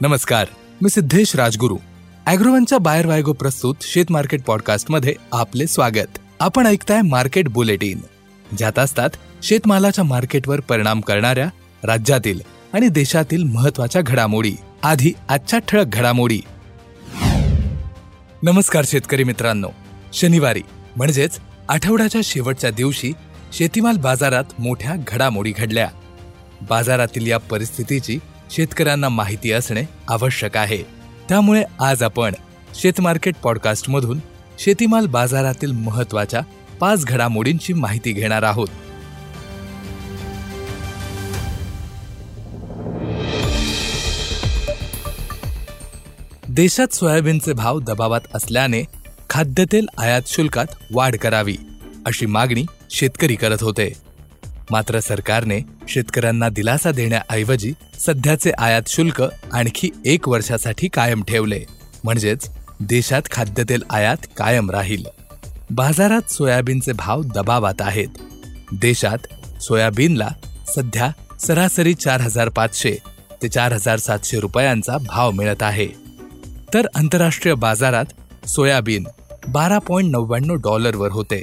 नमस्कार मी सिद्धेश राजगुरू. अॅग्रोवनच्या बाहेर वायगो प्रस्तुत शेत मार्केट पॉडकास्टमध्ये आपले स्वागत. आपण ऐकताय मार्केट बुलेटिन. ज्यात असतात शेतमालाच्या मार्केटवर परिणाम करणाऱ्या राज्यातील आणि देशातील महत्त्वाच्या घडामोडी. आधी आजच्या ठळक घडामोडी. नमस्कार शेतकरी मित्रांनो. शनिवारी म्हणजेच आठवड्याच्या शेवटच्या दिवशी शेतीमाल बाजारात मोठ्या घडामोडी घडल्या. बाजारातील या परिस्थितीची शेतकऱ्यांना माहिती असणे आवश्यक आहे. त्यामुळे आज आपण शेतमार्केट पॉडकास्टमधून शेतीमाल बाजारातील महत्त्वाच्या पाच घडामोडींची माहिती घेणार आहोत. देशात सोयाबीनचे भाव दबावात असल्याने खाद्यतेल आयात शुल्कात वाढ करावी अशी मागणी शेतकरी करत होते. मात्र सरकारने शेतकऱ्यांना दिलासा देण्याऐवजी सध्याचे आयात शुल्क आणखी एक वर्षासाठी कायम ठेवले. म्हणजेच देशात खाद्यतेल आयात कायम राहील. बाजारात सोयाबीनचे भाव दबावात आहेत. देशात सोयाबीनला सध्या सरासरी चार हजार पाचशे ते चार हजार सातशे रुपयांचा भाव मिळत आहे. तर आंतरराष्ट्रीय बाजारात सोयाबीन बारा पॉइंट नव्याण्णव डॉलरवर होते.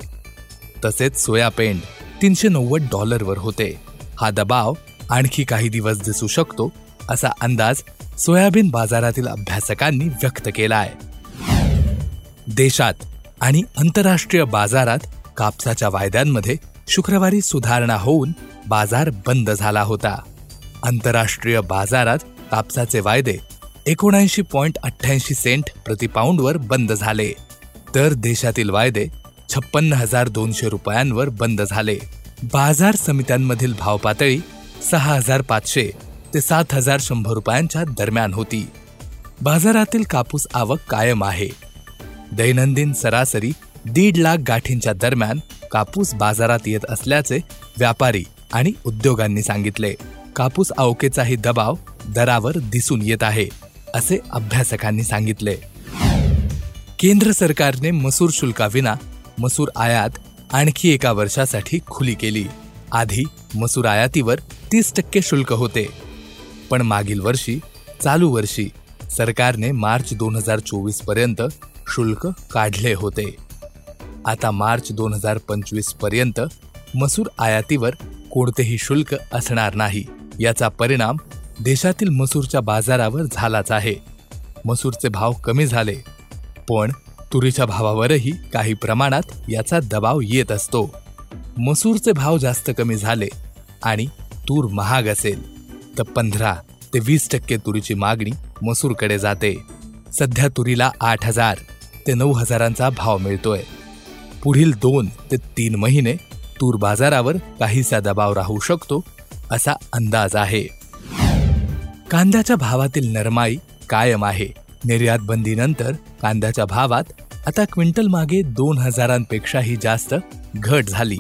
तसेच सोयापेंड तीनशे नव्वद डॉलरवर होते. हा दबाव आणखी काही दिवस दिसू शकतो असा अंदाज सोयाबीन बाजारातील अभ्यासकांनी व्यक्त केला आहे देशात आणि आंतरराष्ट्रीय बाजारात कापसाच्या वायद्यांमध्ये शुक्रवारी सुधारणा होऊन बाजार बंद झाला होता. आंतरराष्ट्रीय बाजारात कापसाचे वायदे एकोणऐंशी पॉईंट अठ्ठ्याऐंशी सेंट प्रतिपाऊंडवर बंद झाले. तर देशातील वायदे छप्पन्न हजार दोनशे रुपयांवर बंद झाले. बाजार समित्यांमधील भाव पातळी सहा हजार पाचशे ते सात हजार शंभर रुपयांच्या दरम्यान होती. बाजारातील कापूस आवक कायम आहे. दैनंदिन सरासरी दीड लाख गाठींच्या दरम्यान कापूस बाजारात येत असल्याचे व्यापारी आणि उद्योगांनी सांगितले. कापूस आवकेचाही दबाव दरावर दिसून येत आहे असे अभ्यासकांनी सांगितले. केंद्र सरकारने मसूर शुल्काविना मसूर आयात आणखी एका वर्षासाठी खुली केली. आधी मसूर आयातीवर तीस टक्के शुल्क होते. पण मागील वर्षी चालू वर्षी सरकारने मार्च दोन हजार चोवीसपर्यंत शुल्क काढले होते. आता मार्च दोन हजार पंचवीसपर्यंत मसूर आयातीवर कोणतेही शुल्क असणार नाही. याचा परिणाम देशातील मसूरच्या बाजारावर झालाच आहे. मसूरचे भाव कमी झाले. पण तुरीच्या भावावरही काही प्रमाणात याचा दबाव येत असतो. मसूरचे भाव जास्त कमी झाले आणि तूर महाग असेल तर पंधरा ते वीस टक्के तुरीची मागणी मसूरकडे जाते. सध्या तुरीला आठ हजार ते नऊ हजारांचा भाव मिळतोय. पुढील दोन ते तीन महिने तूर बाजारावर काहीसा दबाव राहू शकतो असा अंदाज आहे. कांद्याच्या भावातील नरमाई कायम आहे. निर्यात बंदीनंतर कांद्याच्या भावात आता क्विंटल मागे दोन हजारांपेक्षाही जास्त घट झाली.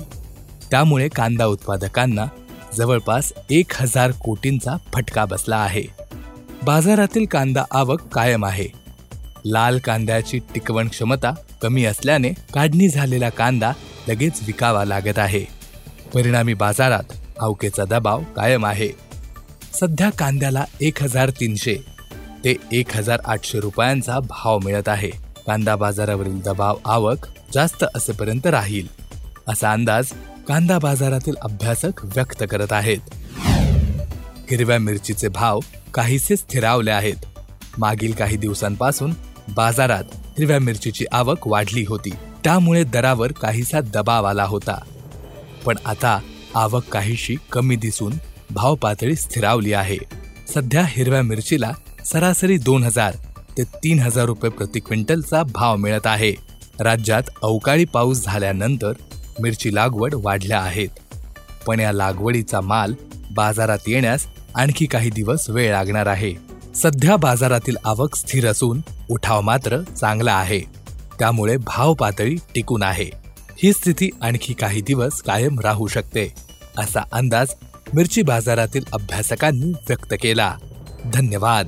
त्यामुळे कांदा उत्पादकांना जवळपास एक हजार कोटींचा फटका बसला आहे. बाजारातील कांदा आवक कायम आहे. लाल कांद्याची टिकवण क्षमता कमी असल्याने काढणी झालेला कांदा लगेच विकावा लागत आहे. परिणामी बाजारात अवकेचा दबाव कायम आहे. सध्या कांद्याला एक हजार तीनशे ते एक हजार आठशे रुपयांचा भाव मिळत आहे. कांदा बाजारावरील दबाव आवक जास्त असेपर्यंत राहील. असा अंदाज कांदा बाजारातील अभ्यासक व्यक्त करत आहेत. हिरव्या मिरचीचे भाव काहीसे स्थिरावले आहेत. मागील काही दिवसांपासून बाजारात हिरव्या मिरचीची आवक वाढली होती. त्यामुळे दरावर काहीसा दबाव आला होता. पण आता आवक काहीशी कमी दिसून भाव पातळी स्थिरावली आहे. सध्या हिरव्या मिरचीला सरासरी दोन हजार ते तीन हजार रुपये प्रति क्विंटलचा भाव मिळत आहे. राज्यात अवकाळी पाऊस झाल्यानंतर मिरची लागवड वाढल्या आहेत. पण या लागवडीचा माल बाजारात येण्यास आणखी काही दिवस वेळ लागणार आहे. सध्या बाजारातील आवक स्थिर असून उठाव मात्र चांगला आहे. त्यामुळे भाव पातळी टिकून आहे. ही स्थिती आणखी काही दिवस कायम राहू शकते असा अंदाज मिरची बाजारातील अभ्यासकांनी व्यक्त केला. धन्यवाद.